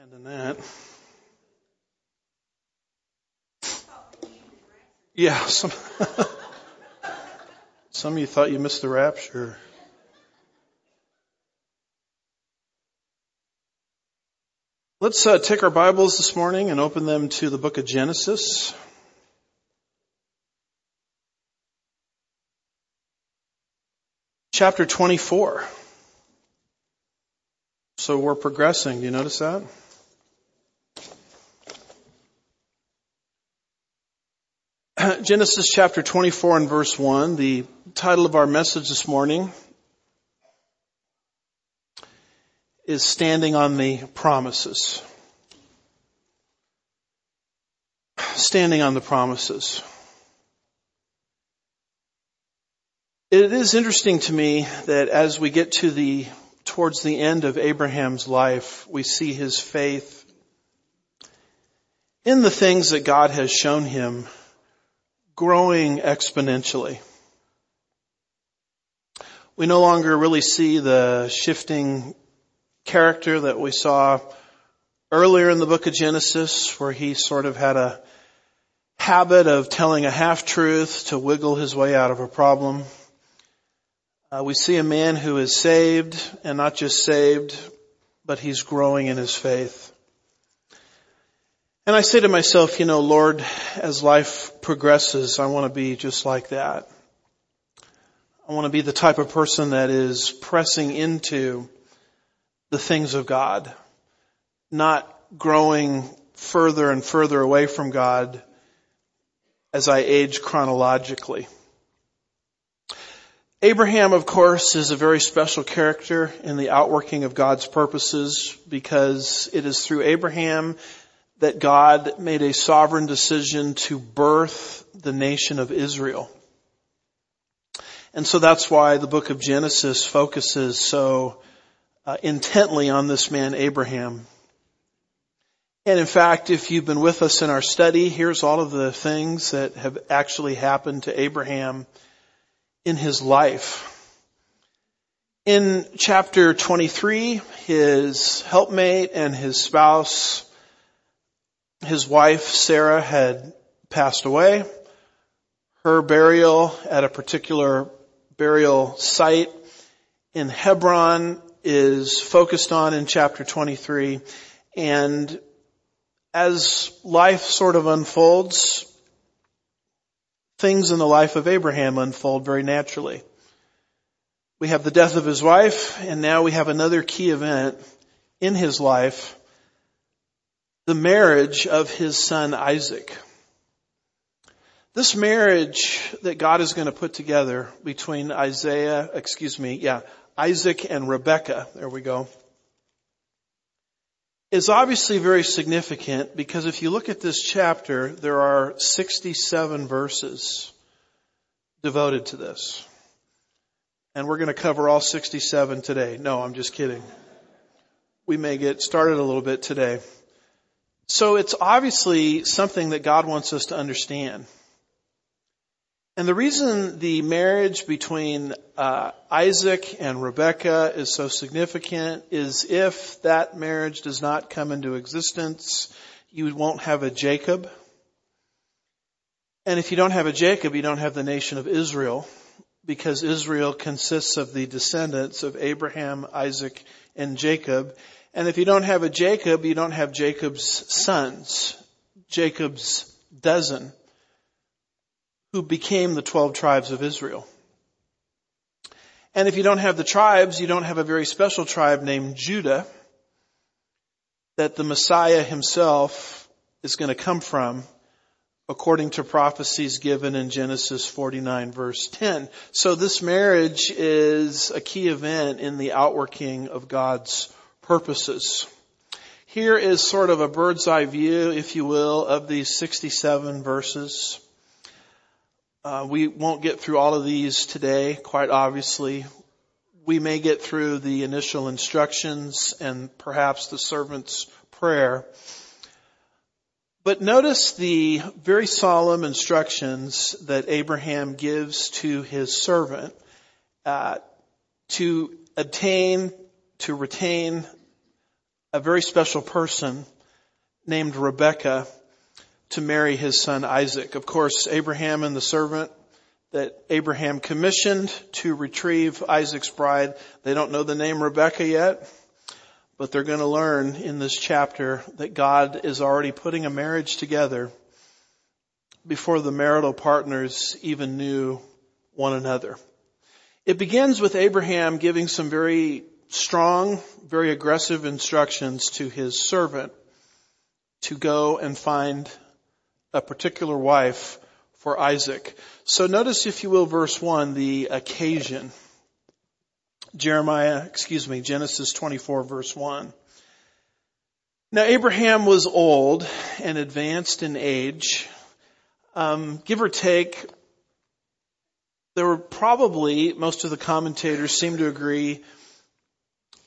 in that. Yeah, some, some of you thought you missed the rapture. Let's uh, take our Bibles this morning and open them to the book of Genesis. Chapter 24. So we're progressing. Do you notice that? Genesis chapter 24 and verse 1, the title of our message this morning is Standing on the Promises. Standing on the Promises. It is interesting to me that as we get to the, towards the end of Abraham's life, we see his faith in the things that God has shown him growing exponentially. We no longer really see the shifting character that we saw earlier in the book of Genesis where he sort of had a habit of telling a half truth to wiggle his way out of a problem. Uh, we see a man who is saved and not just saved, but he's growing in his faith. And I say to myself, you know, Lord, as life progresses, I want to be just like that. I want to be the type of person that is pressing into the things of God, not growing further and further away from God as I age chronologically. Abraham, of course, is a very special character in the outworking of God's purposes because it is through Abraham that God made a sovereign decision to birth the nation of Israel. And so that's why the book of Genesis focuses so uh, intently on this man Abraham. And in fact, if you've been with us in our study, here's all of the things that have actually happened to Abraham in his life. In chapter 23, his helpmate and his spouse, his wife Sarah had passed away. Her burial at a particular burial site in Hebron is focused on in chapter 23. And as life sort of unfolds, things in the life of Abraham unfold very naturally. We have the death of his wife, and now we have another key event in his life, the marriage of his son Isaac. This marriage that God is going to put together between Isaiah, excuse me, yeah, Isaac and Rebecca, there we go, is obviously very significant because if you look at this chapter, there are 67 verses devoted to this. And we're going to cover all 67 today. No, I'm just kidding. We may get started a little bit today. So it's obviously something that God wants us to understand. And the reason the marriage between uh, Isaac and Rebecca is so significant is if that marriage does not come into existence, you won't have a Jacob. And if you don't have a Jacob, you don't have the nation of Israel because Israel consists of the descendants of Abraham, Isaac, and Jacob. And if you don't have a Jacob, you don't have Jacob's sons, Jacob's dozen who became the 12 tribes of Israel. And if you don't have the tribes, you don't have a very special tribe named Judah that the Messiah himself is going to come from according to prophecies given in Genesis 49 verse 10. So this marriage is a key event in the outworking of God's purposes. Here is sort of a bird's eye view, if you will, of these 67 verses. Uh, we won't get through all of these today, quite obviously. We may get through the initial instructions and perhaps the servant's prayer. But notice the very solemn instructions that Abraham gives to his servant uh, to obtain, to retain a very special person named Rebecca to marry his son Isaac. Of course, Abraham and the servant that Abraham commissioned to retrieve Isaac's bride, they don't know the name Rebecca yet, but they're going to learn in this chapter that God is already putting a marriage together before the marital partners even knew one another. It begins with Abraham giving some very strong, very aggressive instructions to his servant to go and find a particular wife for Isaac. So notice, if you will, verse 1, the occasion. Jeremiah, excuse me, Genesis 24 verse 1. Now Abraham was old and advanced in age. Um, give or take, there were probably, most of the commentators seem to agree,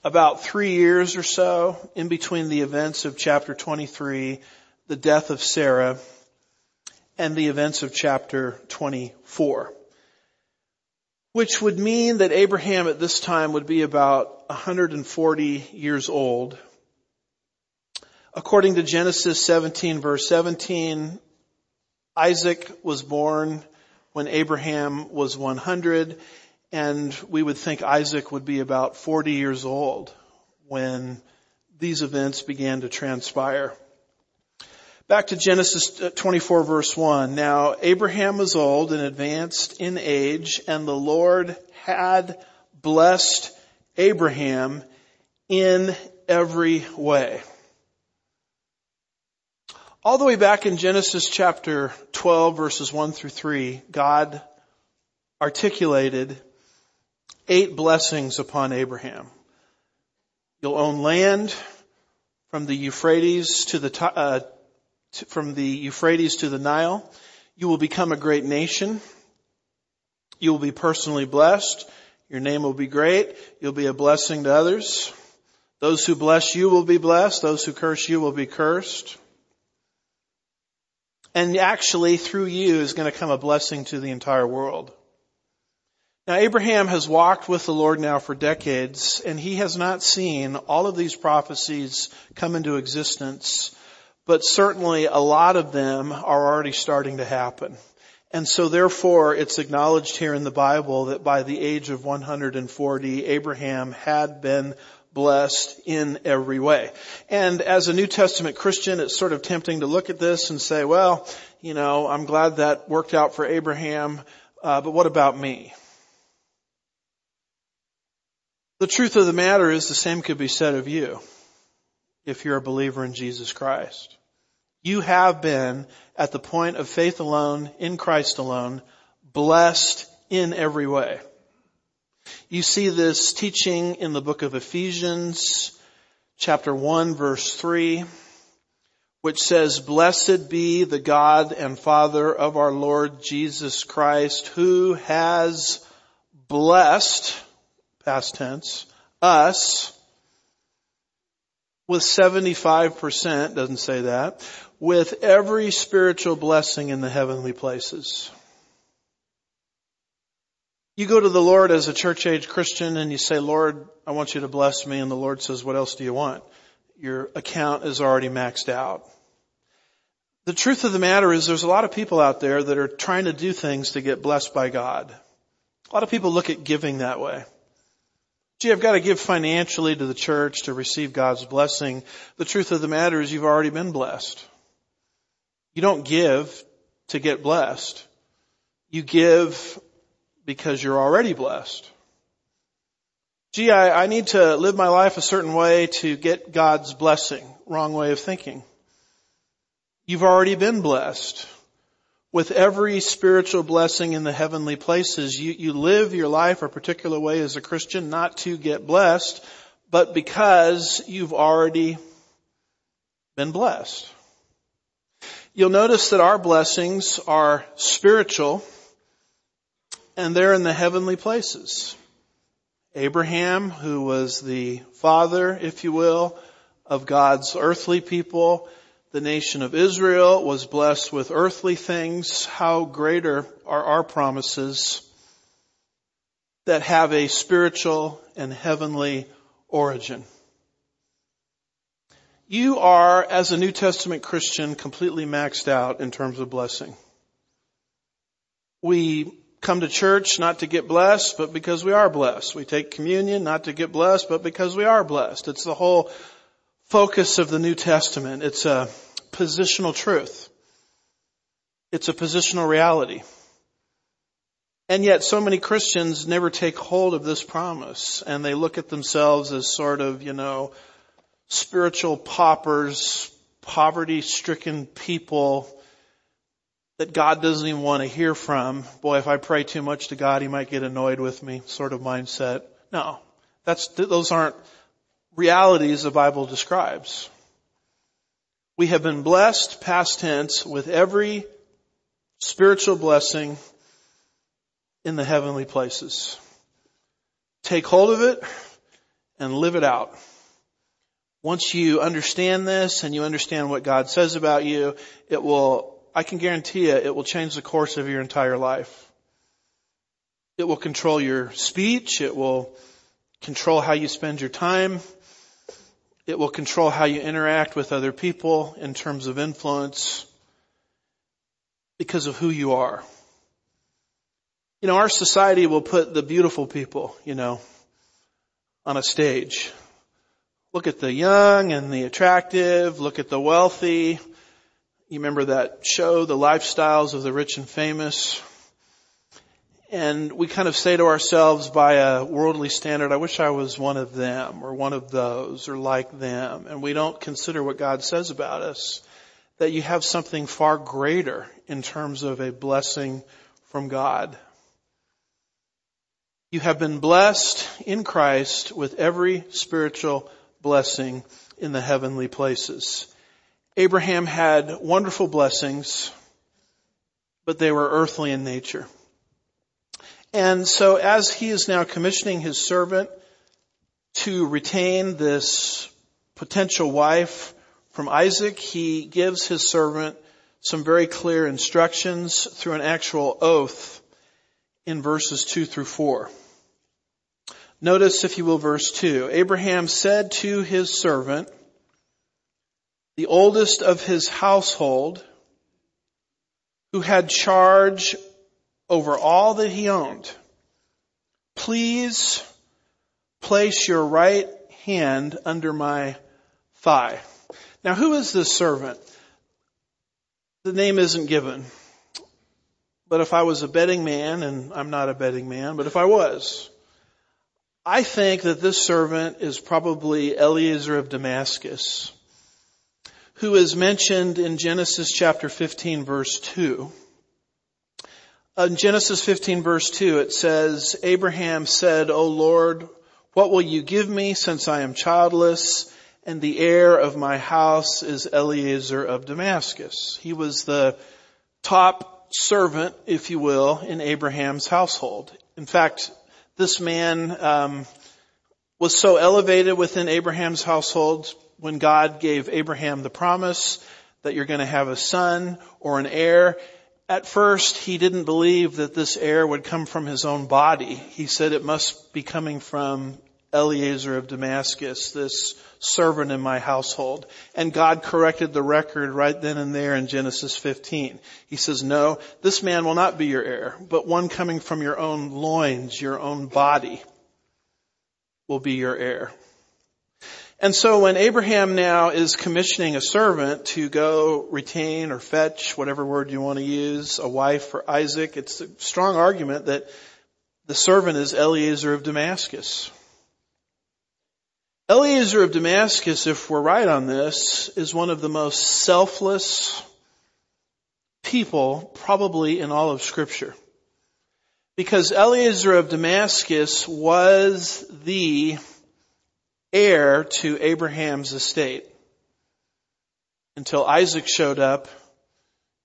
about three years or so in between the events of chapter 23, the death of Sarah, and the events of chapter 24. Which would mean that Abraham at this time would be about 140 years old. According to Genesis 17 verse 17, Isaac was born when Abraham was 100 and we would think Isaac would be about 40 years old when these events began to transpire. Back to Genesis uh, 24 verse 1. Now Abraham was old and advanced in age and the Lord had blessed Abraham in every way. All the way back in Genesis chapter 12 verses 1 through 3, God articulated eight blessings upon Abraham. You'll own land from the Euphrates to the, uh, to, from the Euphrates to the Nile. You will become a great nation. You will be personally blessed. Your name will be great. You'll be a blessing to others. Those who bless you will be blessed. Those who curse you will be cursed. And actually, through you is going to come a blessing to the entire world. Now Abraham has walked with the Lord now for decades and he has not seen all of these prophecies come into existence, but certainly a lot of them are already starting to happen. And so therefore it's acknowledged here in the Bible that by the age of 140, Abraham had been blessed in every way. And as a New Testament Christian, it's sort of tempting to look at this and say, well, you know, I'm glad that worked out for Abraham, uh, but what about me? The truth of the matter is the same could be said of you if you're a believer in Jesus Christ. You have been at the point of faith alone, in Christ alone, blessed in every way. You see this teaching in the book of Ephesians, chapter 1 verse 3, which says, Blessed be the God and Father of our Lord Jesus Christ, who has blessed past tense, us with 75%, doesn't say that, with every spiritual blessing in the heavenly places. You go to the Lord as a church age Christian and you say, Lord, I want you to bless me. And the Lord says, what else do you want? Your account is already maxed out. The truth of the matter is there's a lot of people out there that are trying to do things to get blessed by God. A lot of people look at giving that way. Gee, I've got to give financially to the church to receive God's blessing. The truth of the matter is you've already been blessed. You don't give to get blessed. You give because you're already blessed. Gee, I, I need to live my life a certain way to get God's blessing. Wrong way of thinking. You've already been blessed with every spiritual blessing in the heavenly places. You, you live your life a particular way as a Christian, not to get blessed, but because you've already been blessed. You'll notice that our blessings are spiritual and they're in the heavenly places. Abraham, who was the father, if you will, of God's earthly people, the nation of Israel was blessed with earthly things, how greater are our promises that have a spiritual and heavenly origin. You are, as a New Testament Christian, completely maxed out in terms of blessing. We come to church not to get blessed, but because we are blessed. We take communion not to get blessed, but because we are blessed. It's the whole focus of the New Testament. It's a positional truth. It's a positional reality. And yet so many Christians never take hold of this promise and they look at themselves as sort of, you know, spiritual paupers, poverty stricken people that God doesn't even want to hear from. Boy, if I pray too much to God, He might get annoyed with me sort of mindset. No, that's, those aren't realities the Bible describes. We have been blessed, past tense, with every spiritual blessing in the heavenly places. Take hold of it and live it out. Once you understand this and you understand what God says about you, it will, I can guarantee you, it will change the course of your entire life. It will control your speech. It will control how you spend your time. It will control how you interact with other people in terms of influence because of who you are. You know, our society will put the beautiful people, you know, on a stage. Look at the young and the attractive. Look at the wealthy. You remember that show, The Lifestyles of the Rich and Famous? And we kind of say to ourselves by a worldly standard, I wish I was one of them or one of those or like them. And we don't consider what God says about us. That you have something far greater in terms of a blessing from God. You have been blessed in Christ with every spiritual blessing in the heavenly places. Abraham had wonderful blessings, but they were earthly in nature. And so as he is now commissioning his servant to retain this potential wife from Isaac, he gives his servant some very clear instructions through an actual oath in verses two through four. Notice, if you will, verse 2. Abraham said to his servant, the oldest of his household, who had charge over all that he owned, please place your right hand under my thigh. Now who is this servant? The name isn't given. But if I was a betting man, and I'm not a betting man, but if I was, I think that this servant is probably Eliezer of Damascus, who is mentioned in Genesis chapter 15 verse 2. In Genesis 15 verse 2 it says, Abraham said, O Lord, what will you give me since I am childless and the heir of my house is Eliezer of Damascus? He was the top servant, if you will, in Abraham's household. In fact, this man um, was so elevated within Abraham's household when God gave Abraham the promise that you're going to have a son or an heir. At first, he didn't believe that this heir would come from his own body. He said it must be coming from Eliezer of Damascus, this servant in my household. And God corrected the record right then and there in Genesis 15. He says, no, this man will not be your heir, but one coming from your own loins, your own body will be your heir. And so when Abraham now is commissioning a servant to go retain or fetch, whatever word you want to use, a wife for Isaac, it's a strong argument that the servant is Eliezer of Damascus. Eliezer of Damascus, if we're right on this, is one of the most selfless people probably in all of scripture. Because Eliezer of Damascus was the heir to Abraham's estate until Isaac showed up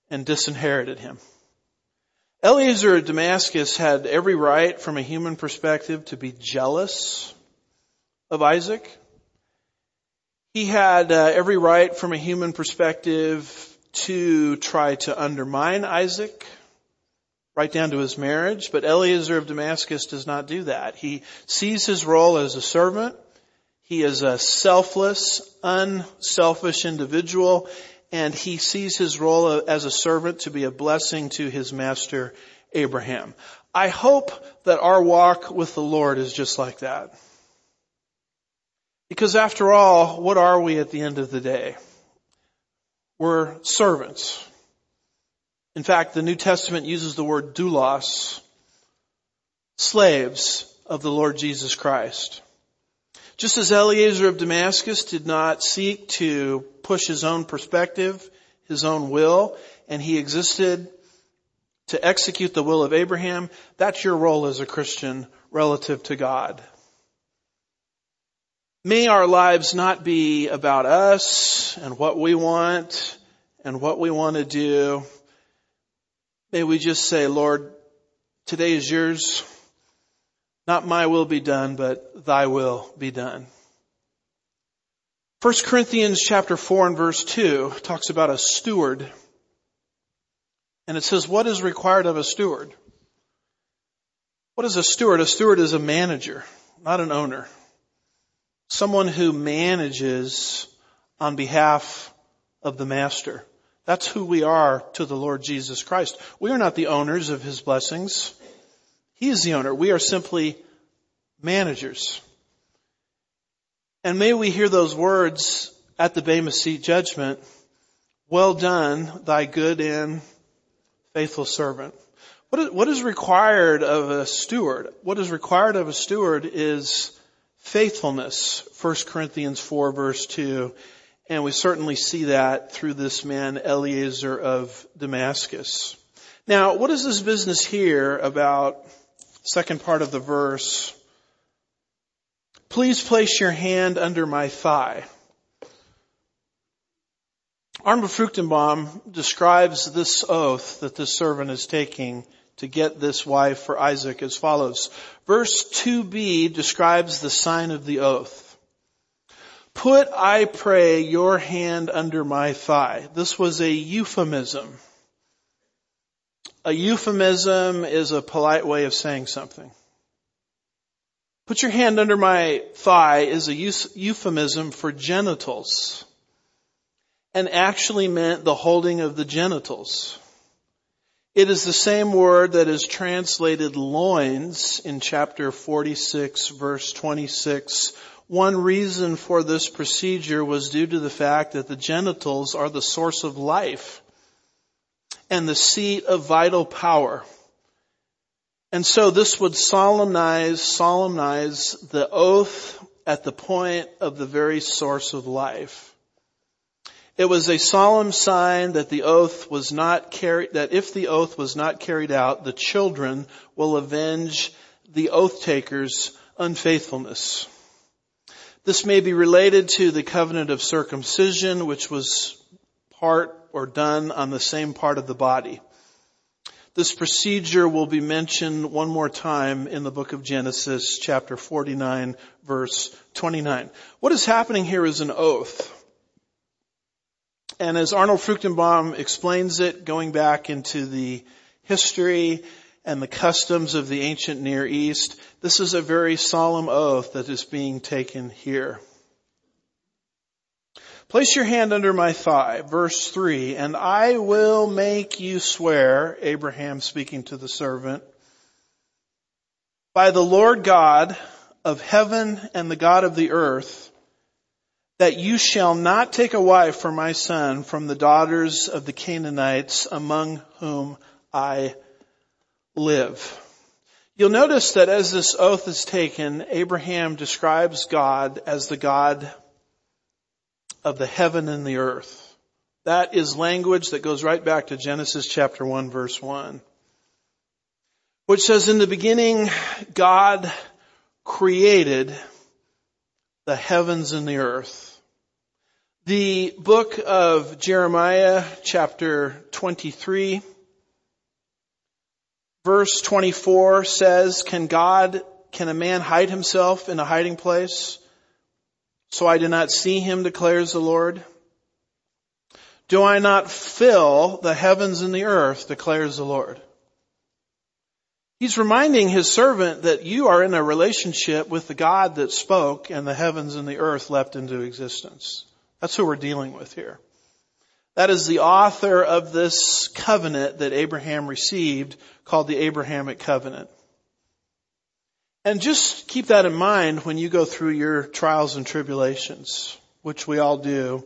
and disinherited him. Eliezer of Damascus had every right from a human perspective to be jealous of Isaac. He had uh, every right from a human perspective to try to undermine Isaac, right down to his marriage, but Eliezer of Damascus does not do that. He sees his role as a servant. He is a selfless, unselfish individual, and he sees his role as a servant to be a blessing to his master, Abraham. I hope that our walk with the Lord is just like that. Because after all, what are we at the end of the day? We're servants. In fact, the New Testament uses the word doulos, slaves of the Lord Jesus Christ. Just as Eliezer of Damascus did not seek to push his own perspective, his own will, and he existed to execute the will of Abraham, that's your role as a Christian relative to God. May our lives not be about us and what we want and what we want to do. May we just say, Lord, today is yours. Not my will be done, but thy will be done. 1 Corinthians chapter 4 and verse 2 talks about a steward. And it says, what is required of a steward? What is a steward? A steward is a manager, not an owner someone who manages on behalf of the master. That's who we are to the Lord Jesus Christ. We are not the owners of his blessings. He is the owner. We are simply managers. And may we hear those words at the Bema Seat judgment. Well done, thy good and faithful servant. What is, what is required of a steward? What is required of a steward is faithfulness, 1 Corinthians 4 verse 2. And we certainly see that through this man, Eliezer of Damascus. Now, what is this business here about second part of the verse? Please place your hand under my thigh. Arnold Fruchtenbaum describes this oath that this servant is taking to get this wife for Isaac as follows. Verse 2b describes the sign of the oath. Put, I pray, your hand under my thigh. This was a euphemism. A euphemism is a polite way of saying something. Put your hand under my thigh is a euphemism for genitals and actually meant the holding of the genitals. It is the same word that is translated loins in chapter 46 verse 26. One reason for this procedure was due to the fact that the genitals are the source of life and the seat of vital power. And so this would solemnize, solemnize the oath at the point of the very source of life. It was a solemn sign that the oath was not carried, that if the oath was not carried out, the children will avenge the oath taker's unfaithfulness. This may be related to the covenant of circumcision, which was part or done on the same part of the body. This procedure will be mentioned one more time in the book of Genesis, chapter 49, verse 29. What is happening here is an oath. And as Arnold Fruchtenbaum explains it, going back into the history and the customs of the ancient Near East, this is a very solemn oath that is being taken here. Place your hand under my thigh, verse three, and I will make you swear, Abraham speaking to the servant, by the Lord God of heaven and the God of the earth, that you shall not take a wife for my son from the daughters of the Canaanites among whom I live. You'll notice that as this oath is taken, Abraham describes God as the God of the heaven and the earth. That is language that goes right back to Genesis chapter 1 verse 1. Which says, in the beginning, God created the heavens and the earth. The book of Jeremiah chapter 23 verse 24 says, can God, can a man hide himself in a hiding place? So I do not see him declares the Lord. Do I not fill the heavens and the earth declares the Lord. He's reminding his servant that you are in a relationship with the God that spoke and the heavens and the earth leapt into existence. That's who we're dealing with here. That is the author of this covenant that Abraham received called the Abrahamic covenant. And just keep that in mind when you go through your trials and tribulations, which we all do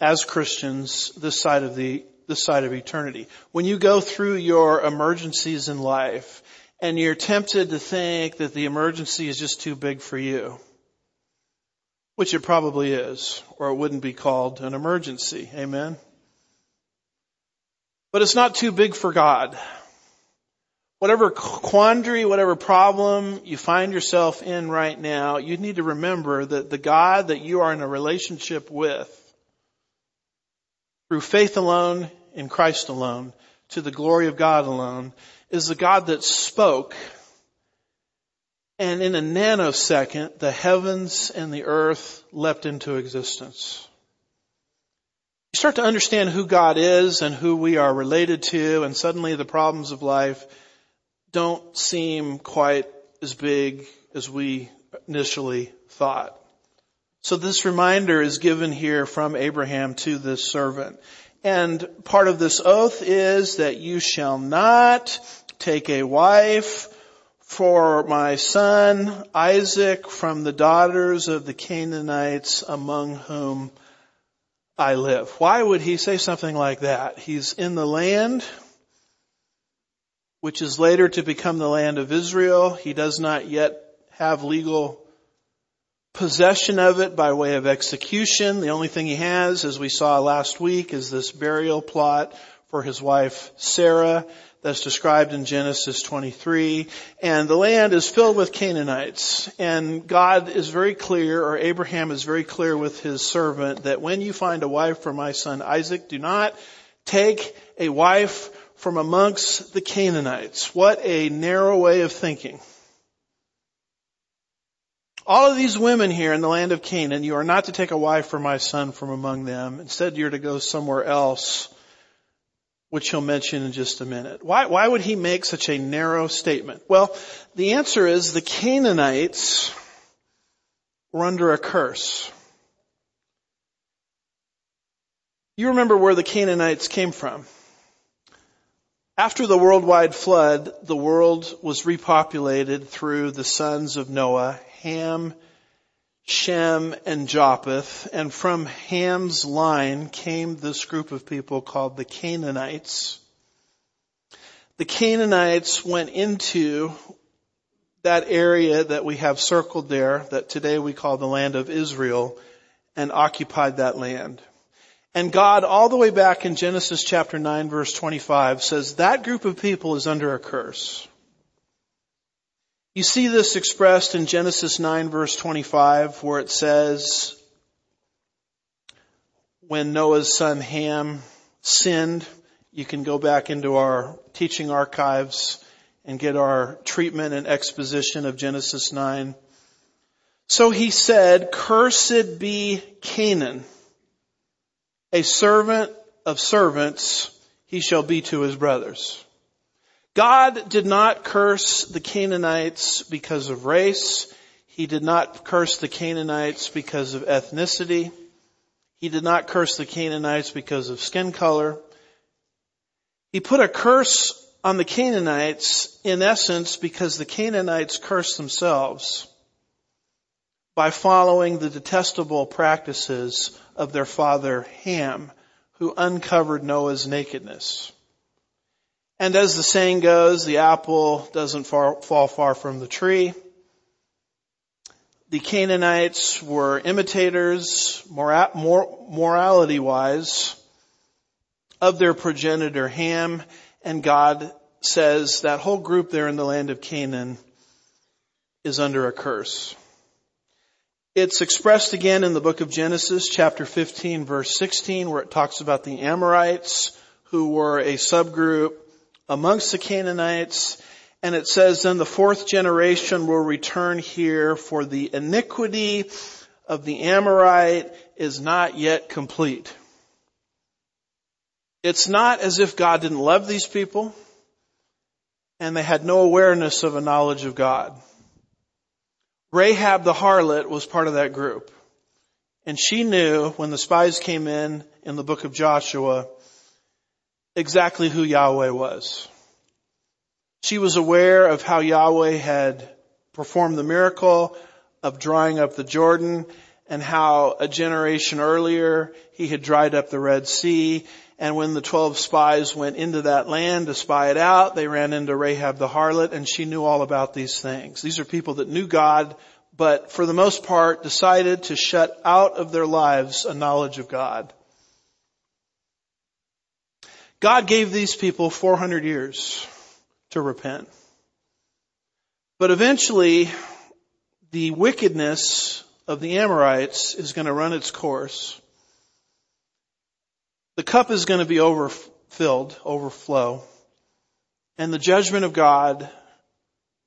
as Christians this side of the this side of eternity. When you go through your emergencies in life and you're tempted to think that the emergency is just too big for you, which it probably is, or it wouldn't be called an emergency. Amen. But it's not too big for God. Whatever quandary, whatever problem you find yourself in right now, you need to remember that the God that you are in a relationship with through faith alone in Christ alone to the glory of God alone is the God that spoke and in a nanosecond the heavens and the earth leapt into existence. You start to understand who God is and who we are related to and suddenly the problems of life don't seem quite as big as we initially thought. So this reminder is given here from Abraham to this servant. And part of this oath is that you shall not take a wife for my son Isaac from the daughters of the Canaanites among whom I live. Why would he say something like that? He's in the land which is later to become the land of Israel. He does not yet have legal possession of it by way of execution. The only thing he has, as we saw last week, is this burial plot for his wife Sarah that's described in Genesis 23. And the land is filled with Canaanites. And God is very clear, or Abraham is very clear with his servant, that when you find a wife for my son Isaac, do not take a wife from amongst the Canaanites. What a narrow way of thinking. All of these women here in the land of Canaan, you are not to take a wife for my son from among them. Instead, you're to go somewhere else, which he'll mention in just a minute. Why, why would he make such a narrow statement? Well, the answer is the Canaanites were under a curse. You remember where the Canaanites came from. After the worldwide flood, the world was repopulated through the sons of Noah, Ham, Shem, and Japheth. And from Ham's line came this group of people called the Canaanites. The Canaanites went into that area that we have circled there, that today we call the land of Israel, and occupied that land. And God, all the way back in Genesis chapter 9 verse 25 says that group of people is under a curse. You see this expressed in Genesis 9 verse 25 where it says, when Noah's son Ham sinned, you can go back into our teaching archives and get our treatment and exposition of Genesis 9. So he said, cursed be Canaan, a servant of servants he shall be to his brothers. God did not curse the Canaanites because of race. He did not curse the Canaanites because of ethnicity. He did not curse the Canaanites because of skin color. He put a curse on the Canaanites in essence because the Canaanites cursed themselves by following the detestable practices of their father Ham, who uncovered Noah's nakedness. And as the saying goes, the apple doesn't far, fall far from the tree. The Canaanites were imitators, mora- mor- morality wise, of their progenitor Ham, and God says that whole group there in the land of Canaan is under a curse. It's expressed again in the book of Genesis, chapter 15, verse 16, where it talks about the Amorites, who were a subgroup amongst the Canaanites. And it says, then the fourth generation will return here for the iniquity of the Amorite is not yet complete. It's not as if God didn't love these people. and they had no awareness of a knowledge of God. Rahab the harlot was part of that group. And she knew when the spies came in in the book of Joshua exactly who Yahweh was. She was aware of how Yahweh had performed the miracle of drying up the Jordan and how a generation earlier he had dried up the Red Sea. And when the 12 spies went into that land to spy it out, they ran into Rahab the harlot and she knew all about these things. These are people that knew God, but for the most part decided to shut out of their lives a knowledge of God. God gave these people 400 years to repent. But eventually, the wickedness of the Amorites is going to run its course. The cup is going to be overfilled, overflow, and the judgment of God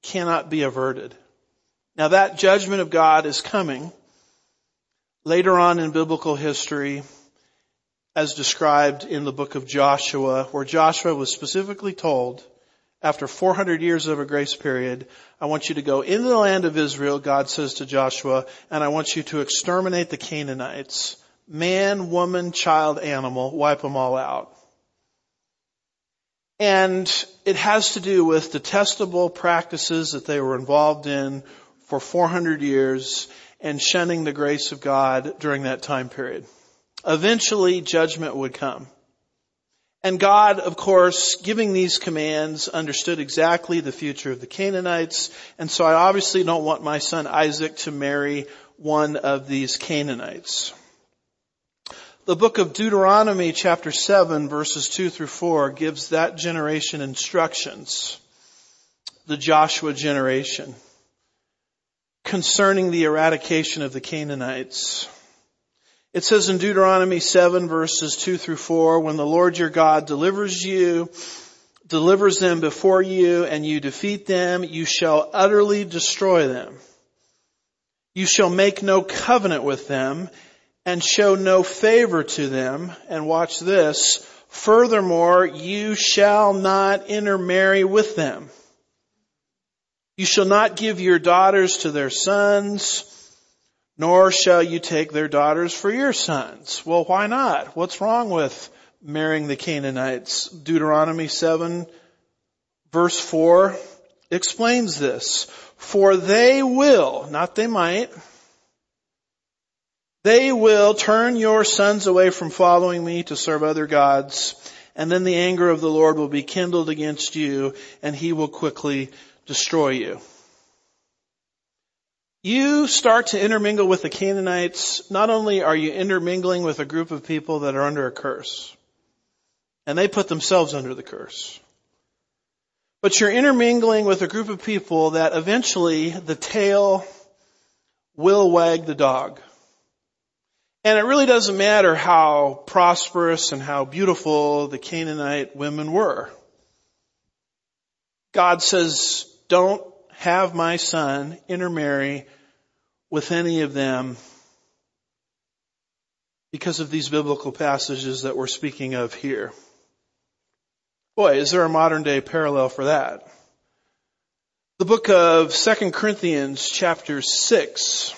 cannot be averted. Now that judgment of God is coming later on in biblical history as described in the book of Joshua, where Joshua was specifically told, after 400 years of a grace period, I want you to go into the land of Israel, God says to Joshua, and I want you to exterminate the Canaanites. Man, woman, child, animal, wipe them all out. And it has to do with detestable practices that they were involved in for 400 years and shunning the grace of God during that time period. Eventually judgment would come. And God, of course, giving these commands, understood exactly the future of the Canaanites. And so I obviously don't want my son Isaac to marry one of these Canaanites. The book of Deuteronomy chapter 7 verses 2 through 4 gives that generation instructions. The Joshua generation. Concerning the eradication of the Canaanites. It says in Deuteronomy 7 verses 2 through 4, when the Lord your God delivers you, delivers them before you and you defeat them, you shall utterly destroy them. You shall make no covenant with them and show no favor to them. And watch this. Furthermore, you shall not intermarry with them. You shall not give your daughters to their sons, nor shall you take their daughters for your sons. Well, why not? What's wrong with marrying the Canaanites? Deuteronomy 7 verse 4 explains this. For they will, not they might, they will turn your sons away from following me to serve other gods, and then the anger of the Lord will be kindled against you, and he will quickly destroy you you start to intermingle with the Canaanites, not only are you intermingling with a group of people that are under a curse, and they put themselves under the curse, but you're intermingling with a group of people that eventually the tail will wag the dog. And it really doesn't matter how prosperous and how beautiful the Canaanite women were. God says, don't have my son intermarry with any of them because of these biblical passages that we're speaking of here. Boy, is there a modern day parallel for that? The book of 2 Corinthians chapter 6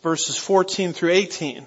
verses 14 through 18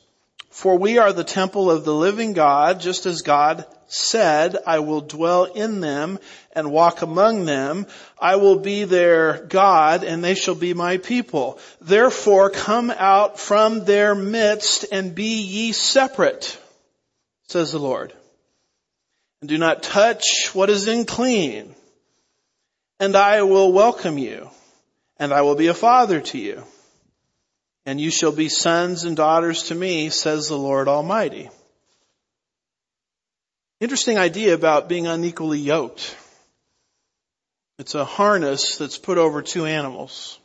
For we are the temple of the living God, just as God said, I will dwell in them and walk among them. I will be their God and they shall be my people. Therefore come out from their midst and be ye separate, says the Lord. And do not touch what is unclean. And I will welcome you and I will be a father to you. And you shall be sons and daughters to me, says the Lord Almighty. Interesting idea about being unequally yoked. It's a harness that's put over two animals.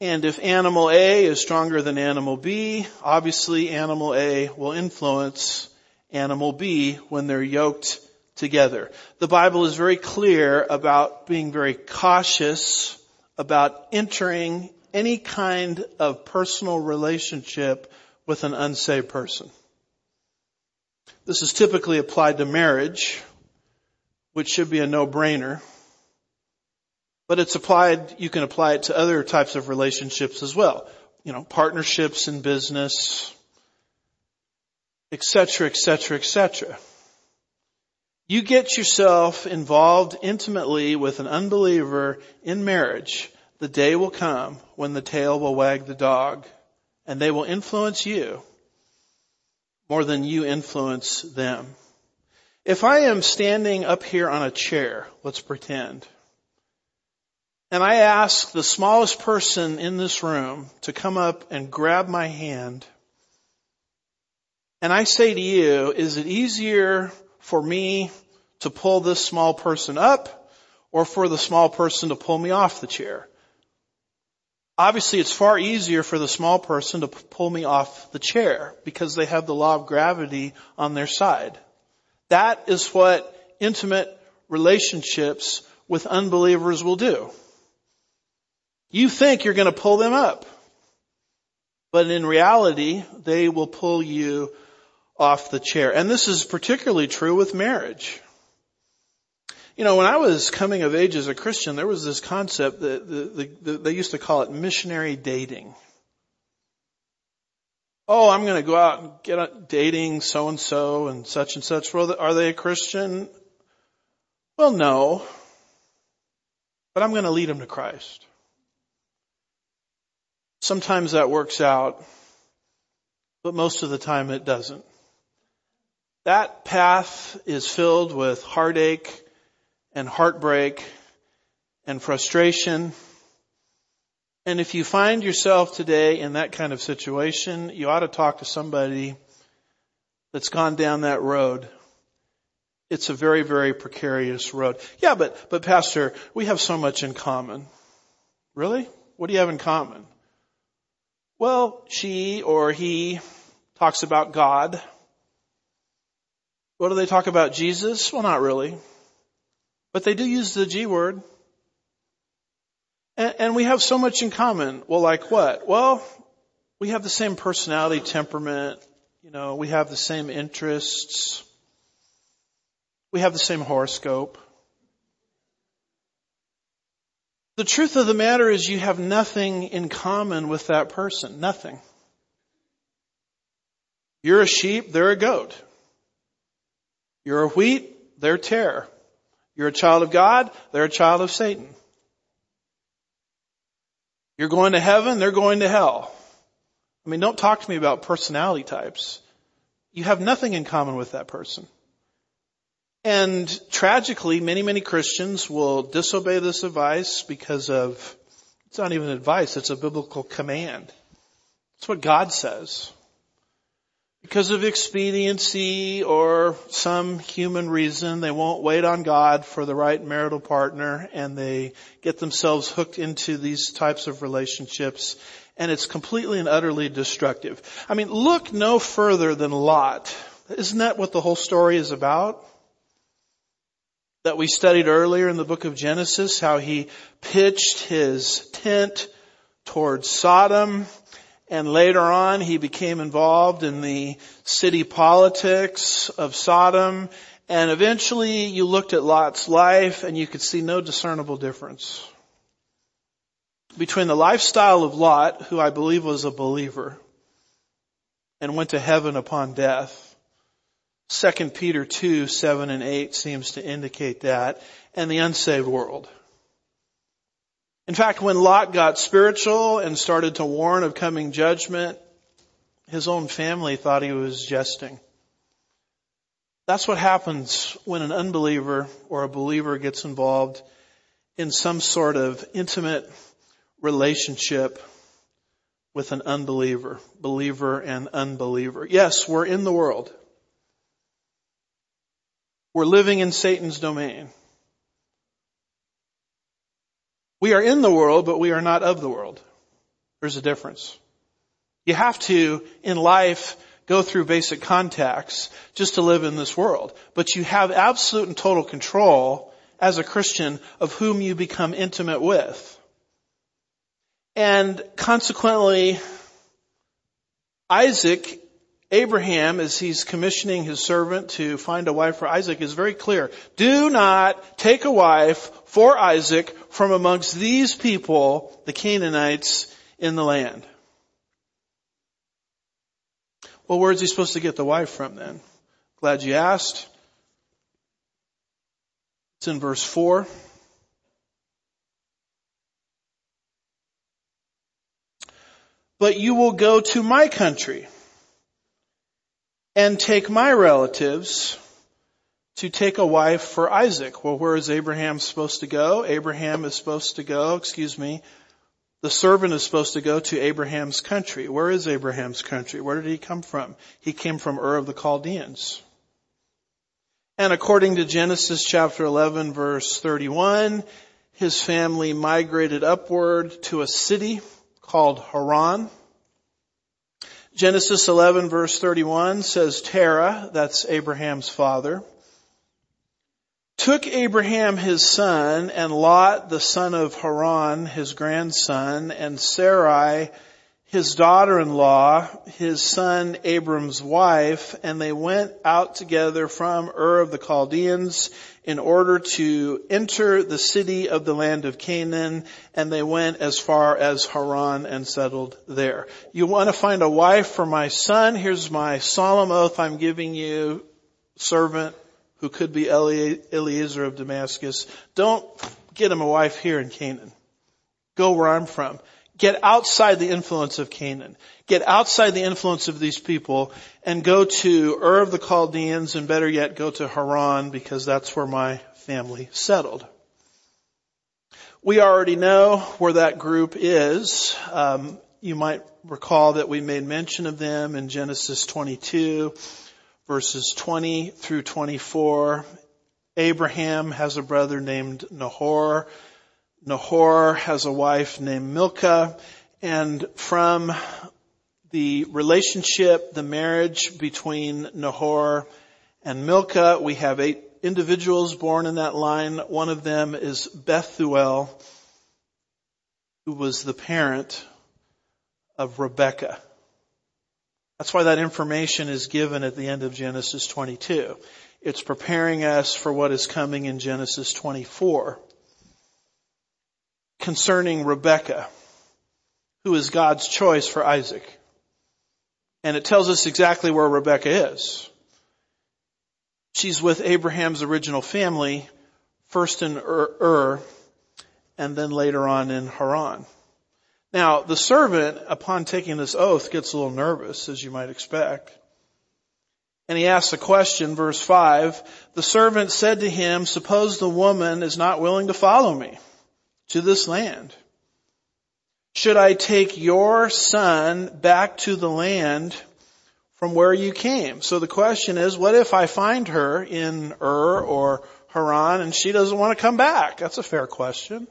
And if animal A is stronger than animal B, obviously animal A will influence animal B when they're yoked together. The Bible is very clear about being very cautious about entering any kind of personal relationship with an unsaved person. This is typically applied to marriage, which should be a no-brainer. But it's applied, you can apply it to other types of relationships as well. You know, partnerships in business, etc., etc., etc. You get yourself involved intimately with an unbeliever in marriage, the day will come when the tail will wag the dog and they will influence you more than you influence them. If I am standing up here on a chair, let's pretend, and I ask the smallest person in this room to come up and grab my hand, and I say to you, is it easier for me to pull this small person up or for the small person to pull me off the chair? Obviously, it's far easier for the small person to pull me off the chair because they have the law of gravity on their side. That is what intimate relationships with unbelievers will do. You think you're going to pull them up, but in reality, they will pull you off the chair. And this is particularly true with marriage. You know, when I was coming of age as a Christian, there was this concept that the, the, the, they used to call it missionary dating. Oh, I'm going to go out and get dating so and so and such and such. Well, are they a Christian? Well, no. But I'm going to lead them to Christ. Sometimes that works out, but most of the time it doesn't. That path is filled with heartache and heartbreak and frustration. And if you find yourself today in that kind of situation, you ought to talk to somebody that's gone down that road. It's a very, very precarious road. Yeah, but, but pastor, we have so much in common. Really? What do you have in common? Well, she or he talks about God. What do they talk about Jesus? Well, not really. But they do use the G word. And, and, we have so much in common. Well, like what? Well, we have the same personality, temperament. You know, we have the same interests. We have the same horoscope. The truth of the matter is you have nothing in common with that person. Nothing. You're a sheep, they're a goat. You're a wheat, they're tare. You're a child of God, they're a child of Satan. You're going to heaven, they're going to hell. I mean, don't talk to me about personality types. You have nothing in common with that person. And tragically, many, many Christians will disobey this advice because of, it's not even advice, it's a biblical command. It's what God says because of expediency or some human reason, they won't wait on God for the right marital partner and they get themselves hooked into these types of relationships and it's completely and utterly destructive. I mean, look no further than Lot. Isn't that what the whole story is about? That we studied earlier in the book of Genesis, how he pitched his tent towards Sodom and later on, he became involved in the city politics of Sodom. And eventually you looked at Lot's life and you could see no discernible difference between the lifestyle of Lot, who I believe was a believer and went to heaven upon death. 2 Peter 2, 7 and 8 seems to indicate that, and the unsaved world. In fact, when Lot got spiritual and started to warn of coming judgment, his own family thought he was jesting. That's what happens when an unbeliever or a believer gets involved in some sort of intimate relationship with an unbeliever, believer and unbeliever. Yes, we're in the world. We're living in Satan's domain. We are in the world, but we are not of the world. There's a difference. You have to, in life, go through basic contacts just to live in this world. But you have absolute and total control as a Christian of whom you become intimate with. And consequently, Isaac, Abraham, as he's commissioning his servant to find a wife for Isaac, is very clear. Do not take a wife for Isaac from amongst these people, the Canaanites, in the land. Well, where's he supposed to get the wife from then? Glad you asked. It's in verse 4. But you will go to my country and take my relatives to take a wife for Isaac. Well, where is Abraham supposed to go? Abraham is supposed to go, excuse me, the servant is supposed to go to Abraham's country. Where is Abraham's country? Where did he come from? He came from Ur of the Chaldeans. And according to Genesis chapter 11 verse 31, his family migrated upward to a city called Haran. Genesis 11 verse 31 says Terah, that's Abraham's father, took Abraham his son and Lot the son of Haran his grandson and Sarai his daughter-in-law, his son Abram's wife, and they went out together from Ur of the Chaldeans in order to enter the city of the land of Canaan, and they went as far as Haran and settled there. You want to find a wife for my son? Here's my solemn oath I'm giving you, servant who could be Eliezer of Damascus. Don't get him a wife here in Canaan. Go where I'm from. Get outside the influence of Canaan. Get outside the influence of these people and go to Ur of the Chaldeans and better yet go to Haran because that's where my family settled. We already know where that group is. Um, you might recall that we made mention of them in Genesis 22 verses 20 through 24. Abraham has a brother named Nahor. Nahor has a wife named Milcah. And from the relationship, the marriage between Nahor and Milcah, we have eight individuals born in that line. One of them is Bethuel, who was the parent of Rebekah. That's why that information is given at the end of Genesis 22. It's preparing us for what is coming in Genesis 24 concerning Rebekah, who is God's choice for Isaac. And it tells us exactly where Rebekah is. She's with Abraham's original family, first in Ur, and then later on in Haran. Now, the servant, upon taking this oath, gets a little nervous, as you might expect. And he asks a question, verse 5. The servant said to him, suppose the woman is not willing to follow me to this land. Should I take your son back to the land from where you came? So the question is, what if I find her in Ur or Haran and she doesn't want to come back? That's a fair question.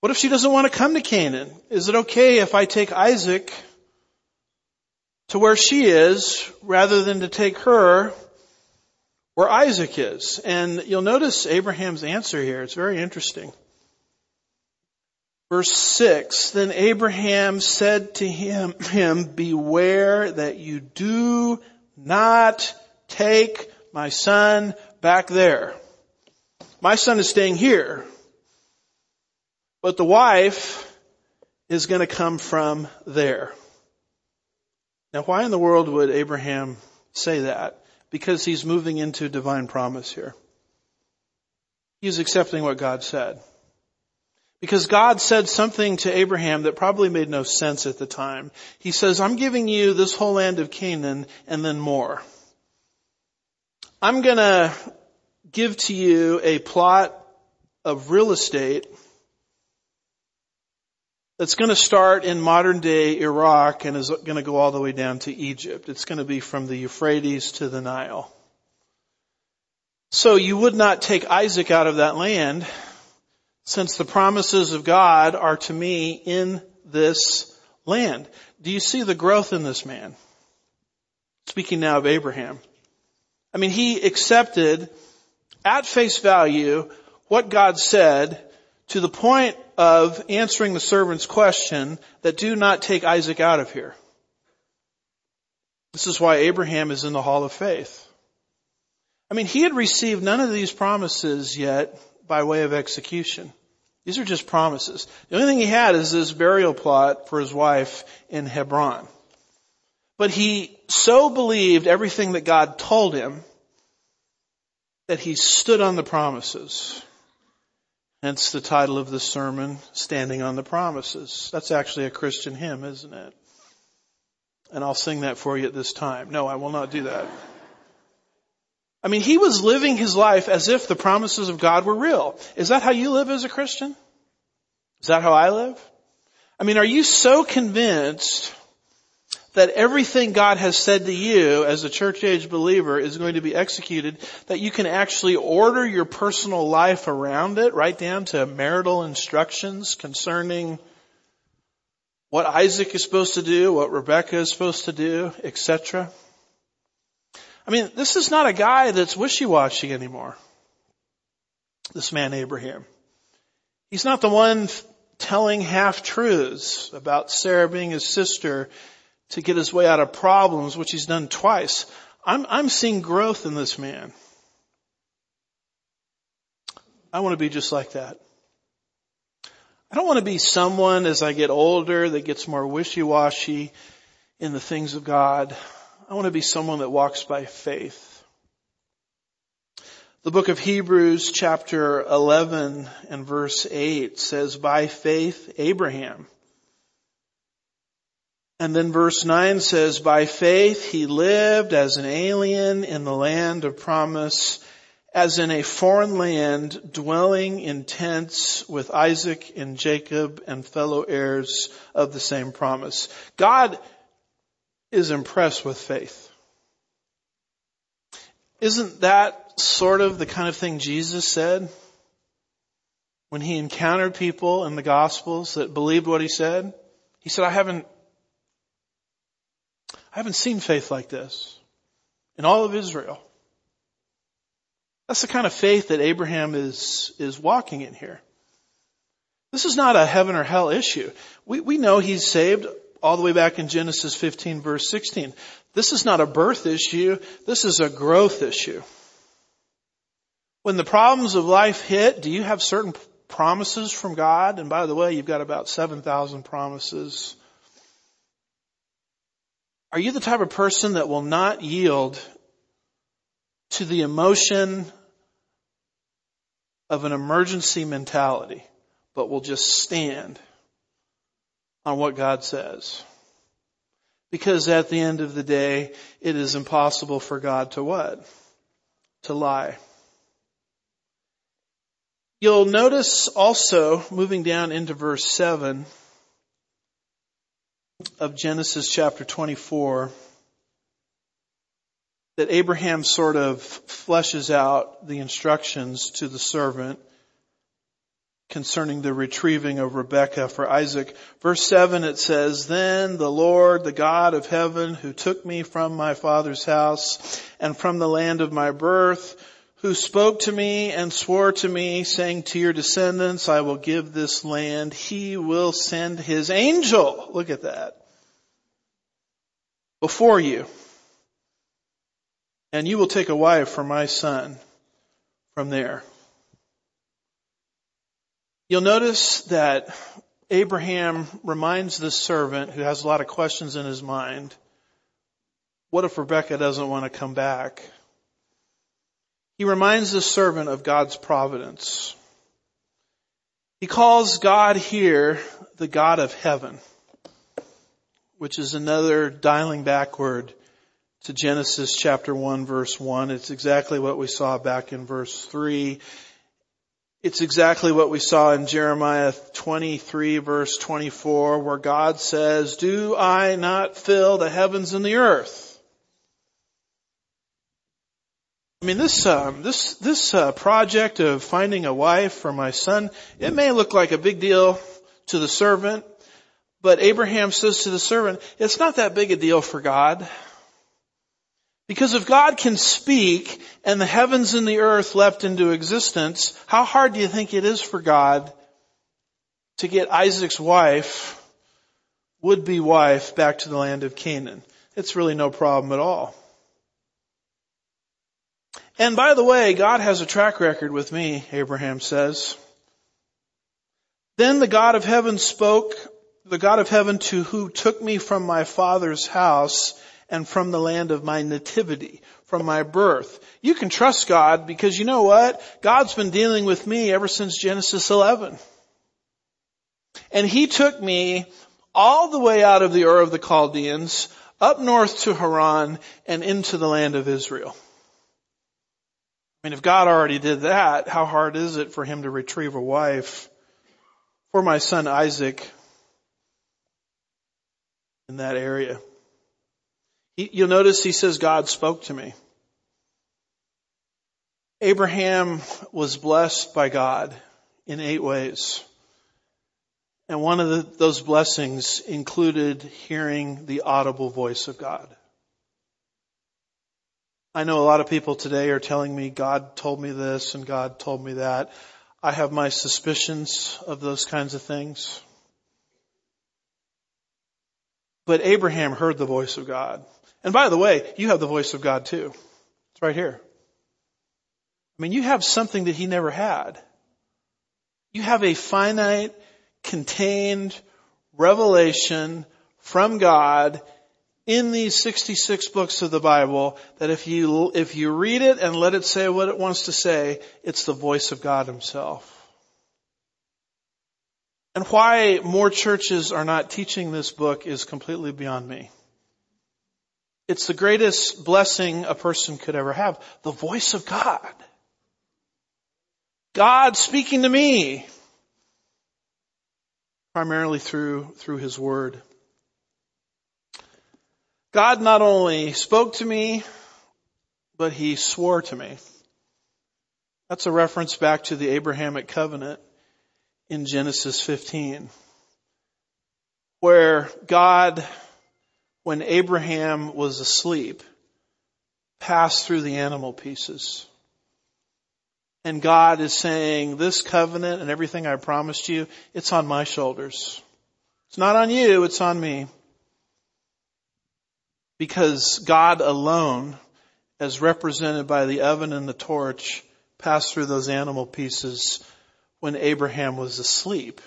What if she doesn't want to come to Canaan? Is it okay if I take Isaac to where she is rather than to take her where Isaac is? And you'll notice Abraham's answer here. It's very interesting. Verse 6, then Abraham said to him, him, beware that you do not take my son back there. My son is staying here. But the wife is going to come from there. Now why in the world would Abraham say that? Because he's moving into divine promise here. He's accepting what God said. Because God said something to Abraham that probably made no sense at the time. He says, I'm giving you this whole land of Canaan and then more. I'm gonna give to you a plot of real estate that's going to start in modern day Iraq and is going to go all the way down to Egypt. It's going to be from the Euphrates to the Nile. So you would not take Isaac out of that land since the promises of God are to me in this land. Do you see the growth in this man? Speaking now of Abraham. I mean, he accepted at face value what God said to the point of answering the servant's question that do not take Isaac out of here. This is why Abraham is in the hall of faith. I mean, he had received none of these promises yet by way of execution. These are just promises. The only thing he had is this burial plot for his wife in Hebron. But he so believed everything that God told him that he stood on the promises. Hence the title of this sermon, Standing on the Promises. That's actually a Christian hymn, isn't it? And I'll sing that for you at this time. No, I will not do that. I mean, he was living his life as if the promises of God were real. Is that how you live as a Christian? Is that how I live? I mean, are you so convinced that everything God has said to you as a church age believer is going to be executed, that you can actually order your personal life around it, right down to marital instructions concerning what Isaac is supposed to do, what Rebecca is supposed to do, etc. I mean, this is not a guy that's wishy-washy anymore. This man Abraham. He's not the one telling half-truths about Sarah being his sister to get his way out of problems, which he's done twice. I'm, I'm seeing growth in this man. I want to be just like that. I don't want to be someone as I get older that gets more wishy-washy in the things of God. I want to be someone that walks by faith. The book of Hebrews chapter 11 and verse 8 says, by faith Abraham and then verse 9 says, by faith he lived as an alien in the land of promise, as in a foreign land, dwelling in tents with Isaac and Jacob and fellow heirs of the same promise. God is impressed with faith. Isn't that sort of the kind of thing Jesus said when he encountered people in the gospels that believed what he said? He said, I haven't I haven't seen faith like this in all of Israel. That's the kind of faith that Abraham is, is walking in here. This is not a heaven or hell issue. We, we know he's saved all the way back in Genesis 15 verse 16. This is not a birth issue. This is a growth issue. When the problems of life hit, do you have certain promises from God? And by the way, you've got about 7,000 promises are you the type of person that will not yield to the emotion of an emergency mentality, but will just stand on what God says? Because at the end of the day, it is impossible for God to what? To lie. You'll notice also, moving down into verse 7, of Genesis chapter 24 that Abraham sort of fleshes out the instructions to the servant concerning the retrieving of Rebekah for Isaac. Verse 7 it says, Then the Lord, the God of heaven, who took me from my father's house and from the land of my birth, who spoke to me and swore to me, saying to your descendants, I will give this land. He will send his angel. Look at that before you. And you will take a wife for my son from there. You'll notice that Abraham reminds this servant who has a lot of questions in his mind, what if Rebecca doesn't want to come back? He reminds the servant of God's providence. He calls God here the God of heaven which is another dialing backward to Genesis chapter 1 verse 1. It's exactly what we saw back in verse 3. It's exactly what we saw in Jeremiah 23 verse 24 where God says, do I not fill the heavens and the earth? I mean, this um, this this uh, project of finding a wife for my son, it may look like a big deal to the servant, but Abraham says to the servant, "It's not that big a deal for God." Because if God can speak and the heavens and the earth leapt into existence, how hard do you think it is for God to get Isaac's wife, would-be wife, back to the land of Canaan? It's really no problem at all. And by the way, God has a track record with me, Abraham says. Then the God of heaven spoke, the God of heaven to who took me from my father's house and from the land of my nativity, from my birth. You can trust God because you know what? God's been dealing with me ever since Genesis 11. And He took me all the way out of the Ur of the Chaldeans, up north to Haran, and into the land of Israel. I mean, if God already did that, how hard is it for Him to retrieve a wife for my son Isaac in that area? You'll notice he says, God spoke to me. Abraham was blessed by God in eight ways. And one of the, those blessings included hearing the audible voice of God. I know a lot of people today are telling me God told me this and God told me that. I have my suspicions of those kinds of things. But Abraham heard the voice of God. And by the way, you have the voice of God too. It's right here. I mean, you have something that he never had. You have a finite, contained revelation from God in these 66 books of the Bible that if you, if you read it and let it say what it wants to say, it's the voice of God himself. And why more churches are not teaching this book is completely beyond me. It's the greatest blessing a person could ever have. The voice of God. God speaking to me. Primarily through, through His Word. God not only spoke to me, but He swore to me. That's a reference back to the Abrahamic covenant in Genesis 15, where God when Abraham was asleep, passed through the animal pieces. And God is saying, this covenant and everything I promised you, it's on my shoulders. It's not on you, it's on me. Because God alone, as represented by the oven and the torch, passed through those animal pieces when Abraham was asleep.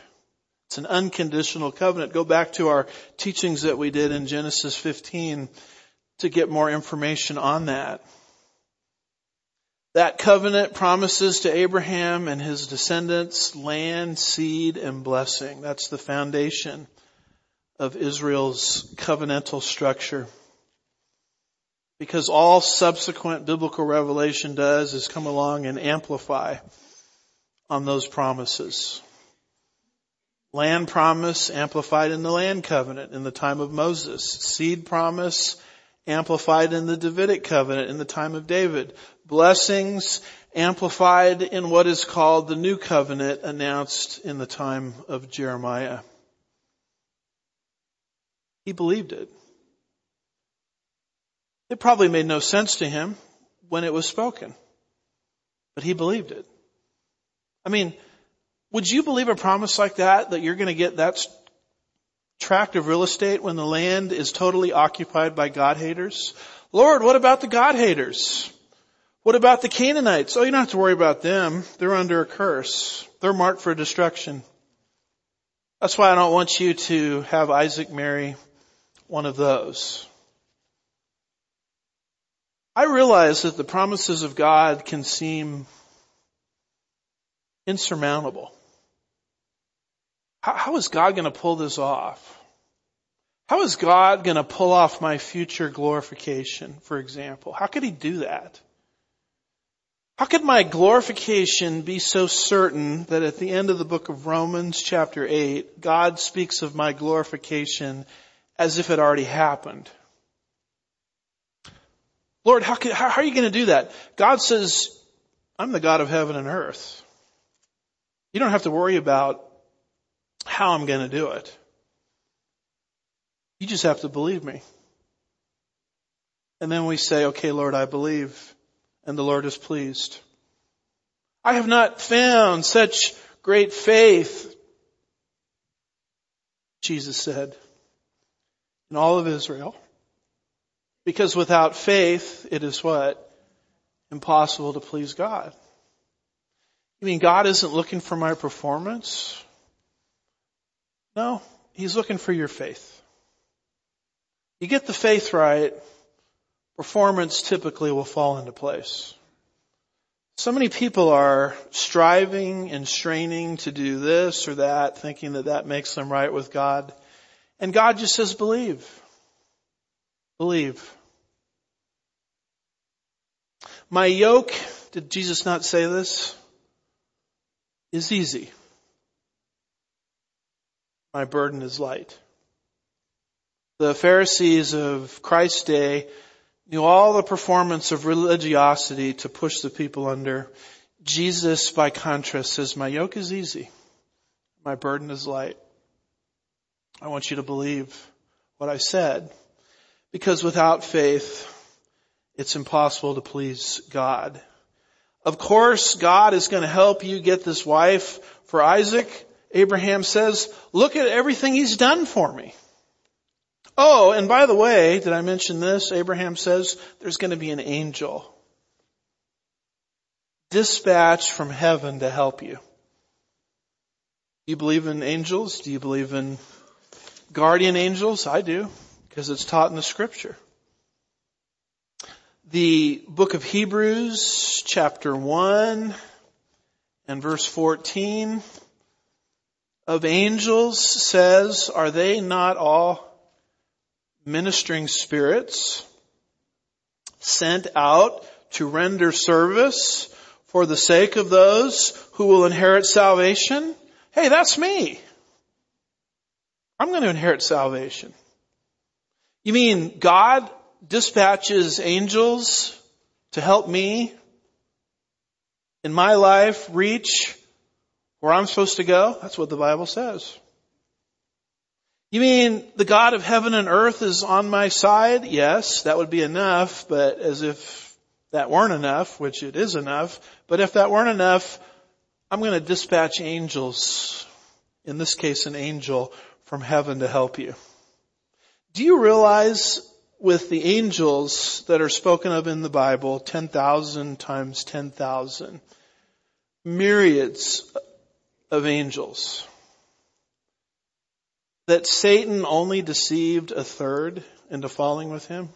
It's an unconditional covenant. Go back to our teachings that we did in Genesis 15 to get more information on that. That covenant promises to Abraham and his descendants land, seed, and blessing. That's the foundation of Israel's covenantal structure. Because all subsequent biblical revelation does is come along and amplify on those promises. Land promise amplified in the land covenant in the time of Moses. Seed promise amplified in the Davidic covenant in the time of David. Blessings amplified in what is called the new covenant announced in the time of Jeremiah. He believed it. It probably made no sense to him when it was spoken, but he believed it. I mean, would you believe a promise like that, that you're going to get that tract of real estate when the land is totally occupied by God haters? Lord, what about the God haters? What about the Canaanites? Oh, you don't have to worry about them. They're under a curse. They're marked for destruction. That's why I don't want you to have Isaac marry one of those. I realize that the promises of God can seem insurmountable. How, how is God going to pull this off? How is God going to pull off my future glorification, for example? How could he do that? How could my glorification be so certain that at the end of the book of Romans chapter 8, God speaks of my glorification as if it already happened? Lord, how, can, how, how are you going to do that? God says, I'm the God of heaven and earth. You don't have to worry about how I'm going to do it. You just have to believe me. And then we say, okay, Lord, I believe. And the Lord is pleased. I have not found such great faith, Jesus said, in all of Israel. Because without faith, it is what? Impossible to please God. You mean God isn't looking for my performance? No, He's looking for your faith. You get the faith right, performance typically will fall into place. So many people are striving and straining to do this or that, thinking that that makes them right with God. And God just says, believe. Believe. My yoke, did Jesus not say this? Is easy. My burden is light. The Pharisees of Christ's day knew all the performance of religiosity to push the people under. Jesus, by contrast, says, my yoke is easy. My burden is light. I want you to believe what I said. Because without faith, it's impossible to please God. Of course, God is going to help you get this wife for Isaac. Abraham says, look at everything he's done for me. Oh, and by the way, did I mention this? Abraham says there's going to be an angel dispatched from heaven to help you. Do you believe in angels? Do you believe in guardian angels? I do, because it's taught in the scripture. The book of Hebrews, chapter 1 and verse 14 of angels says, are they not all ministering spirits sent out to render service for the sake of those who will inherit salvation? Hey, that's me. I'm going to inherit salvation. You mean God dispatches angels to help me in my life reach where I'm supposed to go? That's what the Bible says. You mean the God of heaven and earth is on my side? Yes, that would be enough, but as if that weren't enough, which it is enough, but if that weren't enough, I'm going to dispatch angels, in this case an angel from heaven to help you. Do you realize with the angels that are spoken of in the Bible, 10,000 times 10,000, myriads of angels, that Satan only deceived a third into falling with him?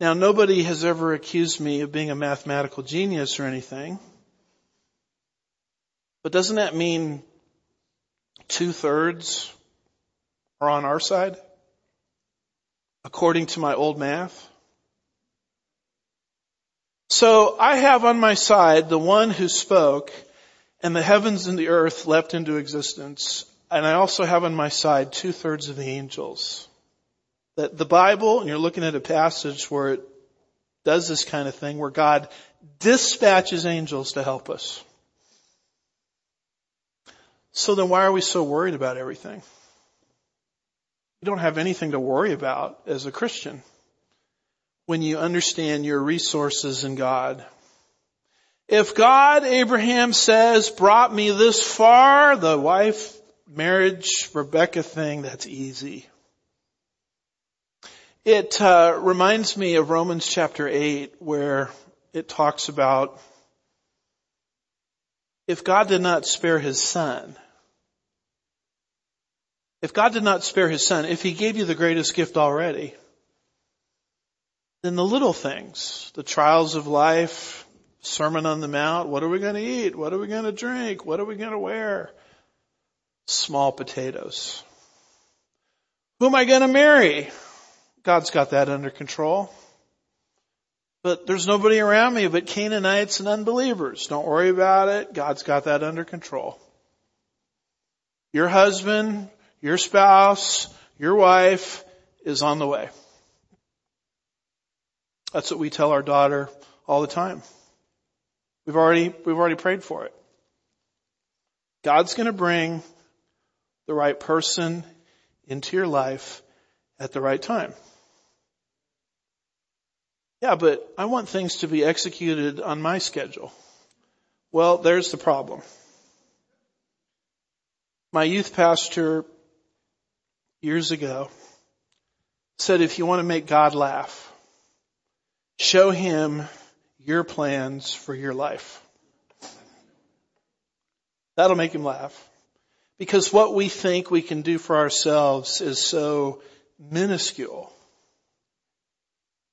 Now nobody has ever accused me of being a mathematical genius or anything. But doesn't that mean two thirds are on our side? According to my old math? So I have on my side the one who spoke and the heavens and the earth leapt into existence and I also have on my side two thirds of the angels. That the Bible, and you're looking at a passage where it does this kind of thing, where God dispatches angels to help us. So then why are we so worried about everything? You don't have anything to worry about as a Christian when you understand your resources in God. If God, Abraham says, brought me this far, the wife marriage Rebecca thing, that's easy. It uh, reminds me of Romans chapter 8 where it talks about if God did not spare his son, if God did not spare his son, if he gave you the greatest gift already, then the little things, the trials of life, Sermon on the Mount, what are we going to eat? What are we going to drink? What are we going to wear? small potatoes. Who am I going to marry? God's got that under control. But there's nobody around me but Canaanites and unbelievers. Don't worry about it. God's got that under control. Your husband, your spouse, your wife is on the way. That's what we tell our daughter all the time. We've already, we've already prayed for it. God's going to bring the right person into your life at the right time. Yeah, but I want things to be executed on my schedule. Well, there's the problem. My youth pastor years ago said if you want to make God laugh, show him your plans for your life. That'll make him laugh. Because what we think we can do for ourselves is so minuscule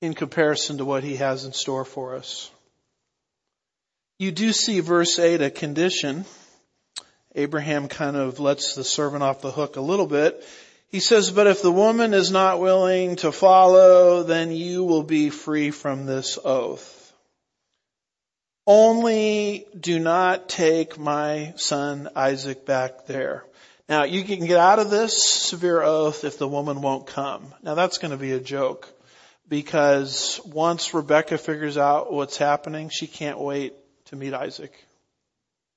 in comparison to what he has in store for us. You do see verse 8 a condition. Abraham kind of lets the servant off the hook a little bit. He says, but if the woman is not willing to follow, then you will be free from this oath. Only do not take my son Isaac back there. Now you can get out of this severe oath if the woman won't come. Now that's going to be a joke because once Rebecca figures out what's happening, she can't wait to meet Isaac.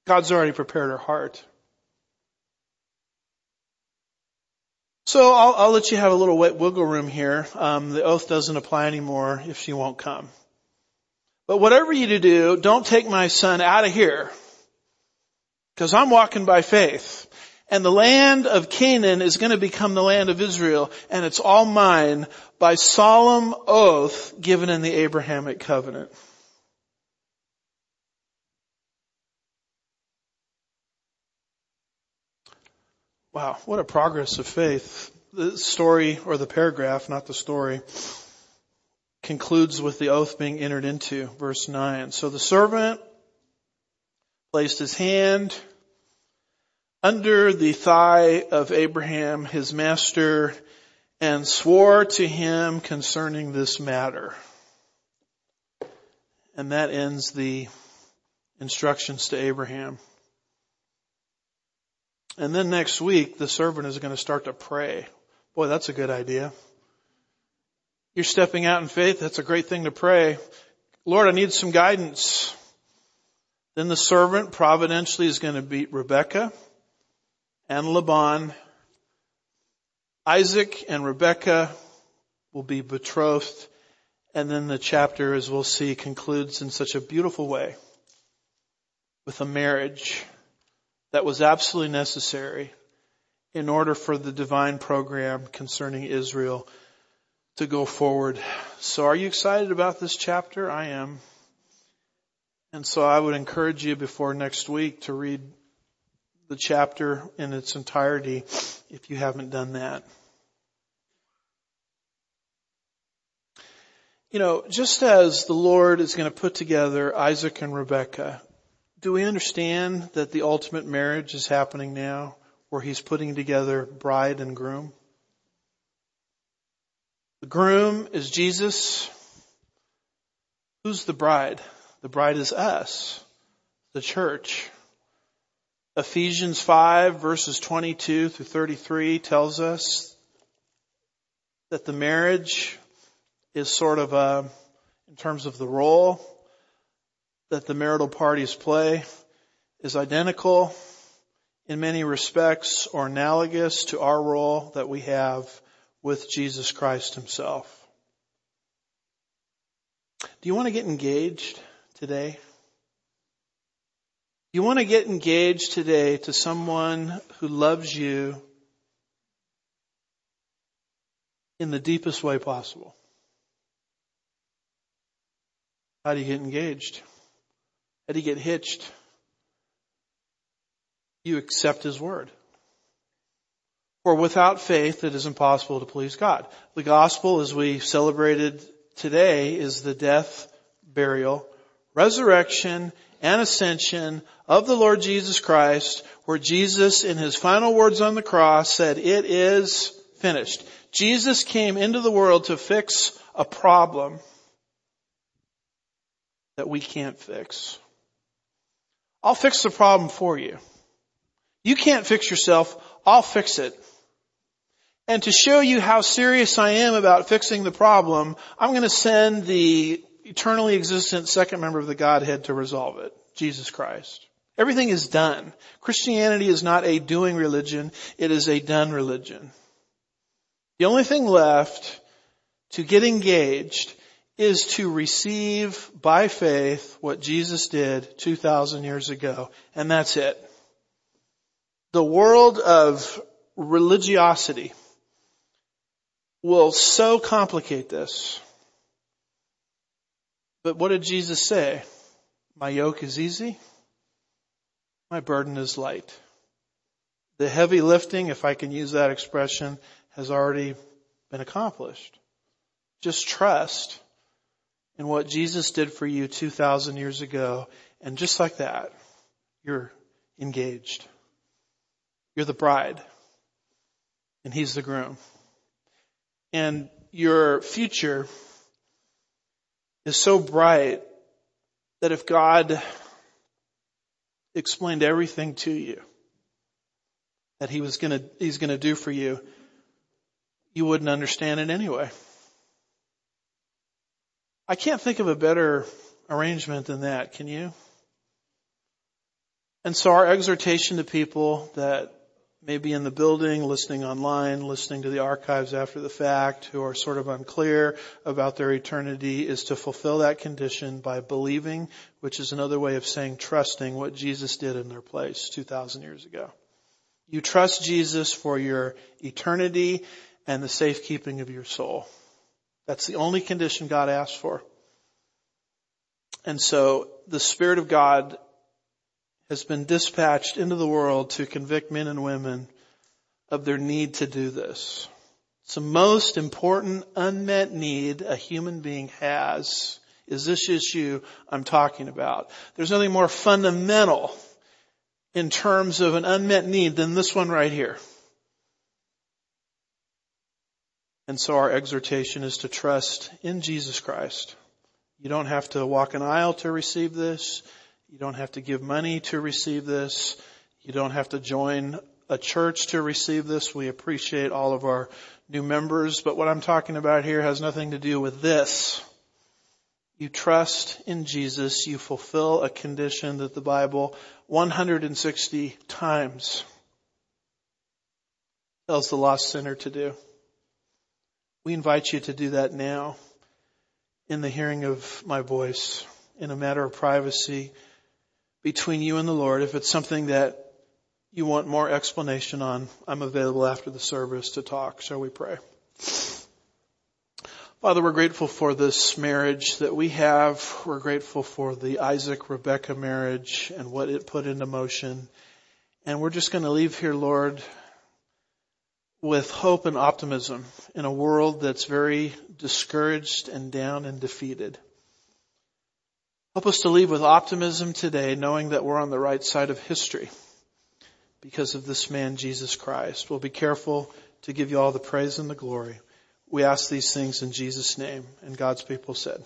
God's already prepared her heart. So I'll, I'll let you have a little wiggle room here. Um, the oath doesn't apply anymore if she won't come. But whatever you do, don't take my son out of here. Because I'm walking by faith. And the land of Canaan is going to become the land of Israel, and it's all mine by solemn oath given in the Abrahamic covenant. Wow, what a progress of faith. The story, or the paragraph, not the story, concludes with the oath being entered into, verse 9. So the servant placed his hand under the thigh of Abraham, his master, and swore to him concerning this matter. And that ends the instructions to Abraham. And then next week, the servant is going to start to pray. Boy, that's a good idea. You're stepping out in faith. That's a great thing to pray. Lord, I need some guidance. Then the servant providentially is going to beat Rebecca and Laban. Isaac and Rebecca will be betrothed. And then the chapter, as we'll see, concludes in such a beautiful way with a marriage that was absolutely necessary in order for the divine program concerning Israel to go forward. So are you excited about this chapter? I am. And so I would encourage you before next week to read the chapter in its entirety if you haven't done that. You know, just as the Lord is going to put together Isaac and Rebekah, do we understand that the ultimate marriage is happening now where he's putting together bride and groom? The groom is Jesus. Who's the bride? The bride is us, the church. Ephesians 5 verses 22 through 33 tells us that the marriage is sort of a, in terms of the role that the marital parties play is identical in many respects or analogous to our role that we have with Jesus Christ himself. Do you want to get engaged today? You want to get engaged today to someone who loves you in the deepest way possible? How do you get engaged? Do you get hitched? You accept His Word. For without faith it is impossible to please God. The gospel as we celebrated today is the death, burial, resurrection, and ascension of the Lord Jesus Christ where Jesus in his final words on the cross said, it is finished. Jesus came into the world to fix a problem that we can't fix. I'll fix the problem for you. You can't fix yourself. I'll fix it. And to show you how serious I am about fixing the problem, I'm going to send the eternally existent second member of the Godhead to resolve it. Jesus Christ. Everything is done. Christianity is not a doing religion, it is a done religion. The only thing left to get engaged is to receive by faith what Jesus did 2,000 years ago. And that's it. The world of religiosity will so complicate this. But what did Jesus say? My yoke is easy. My burden is light. The heavy lifting, if I can use that expression, has already been accomplished. Just trust in what Jesus did for you 2,000 years ago. And just like that, you're engaged. You're the bride. And he's the groom. And your future is so bright that if God explained everything to you that he was gonna, he's gonna do for you, you wouldn't understand it anyway. I can't think of a better arrangement than that, can you? And so our exhortation to people that may be in the building, listening online, listening to the archives after the fact, who are sort of unclear about their eternity is to fulfill that condition by believing, which is another way of saying trusting what Jesus did in their place 2,000 years ago. You trust Jesus for your eternity and the safekeeping of your soul. That's the only condition God asks for. And so the Spirit of God has been dispatched into the world to convict men and women of their need to do this. It's the most important unmet need a human being has is this issue I'm talking about. There's nothing more fundamental in terms of an unmet need than this one right here. And so our exhortation is to trust in Jesus Christ. You don't have to walk an aisle to receive this. You don't have to give money to receive this. You don't have to join a church to receive this. We appreciate all of our new members, but what I'm talking about here has nothing to do with this. You trust in Jesus, you fulfill a condition that the Bible 160 times tells the lost sinner to do. We invite you to do that now in the hearing of my voice in a matter of privacy between you and the Lord. If it's something that you want more explanation on, I'm available after the service to talk. Shall we pray? Father, we're grateful for this marriage that we have. We're grateful for the Isaac Rebecca marriage and what it put into motion. And we're just going to leave here, Lord, with hope and optimism in a world that's very discouraged and down and defeated. Help us to leave with optimism today, knowing that we're on the right side of history because of this man, Jesus Christ. We'll be careful to give you all the praise and the glory. We ask these things in Jesus' name, and God's people said.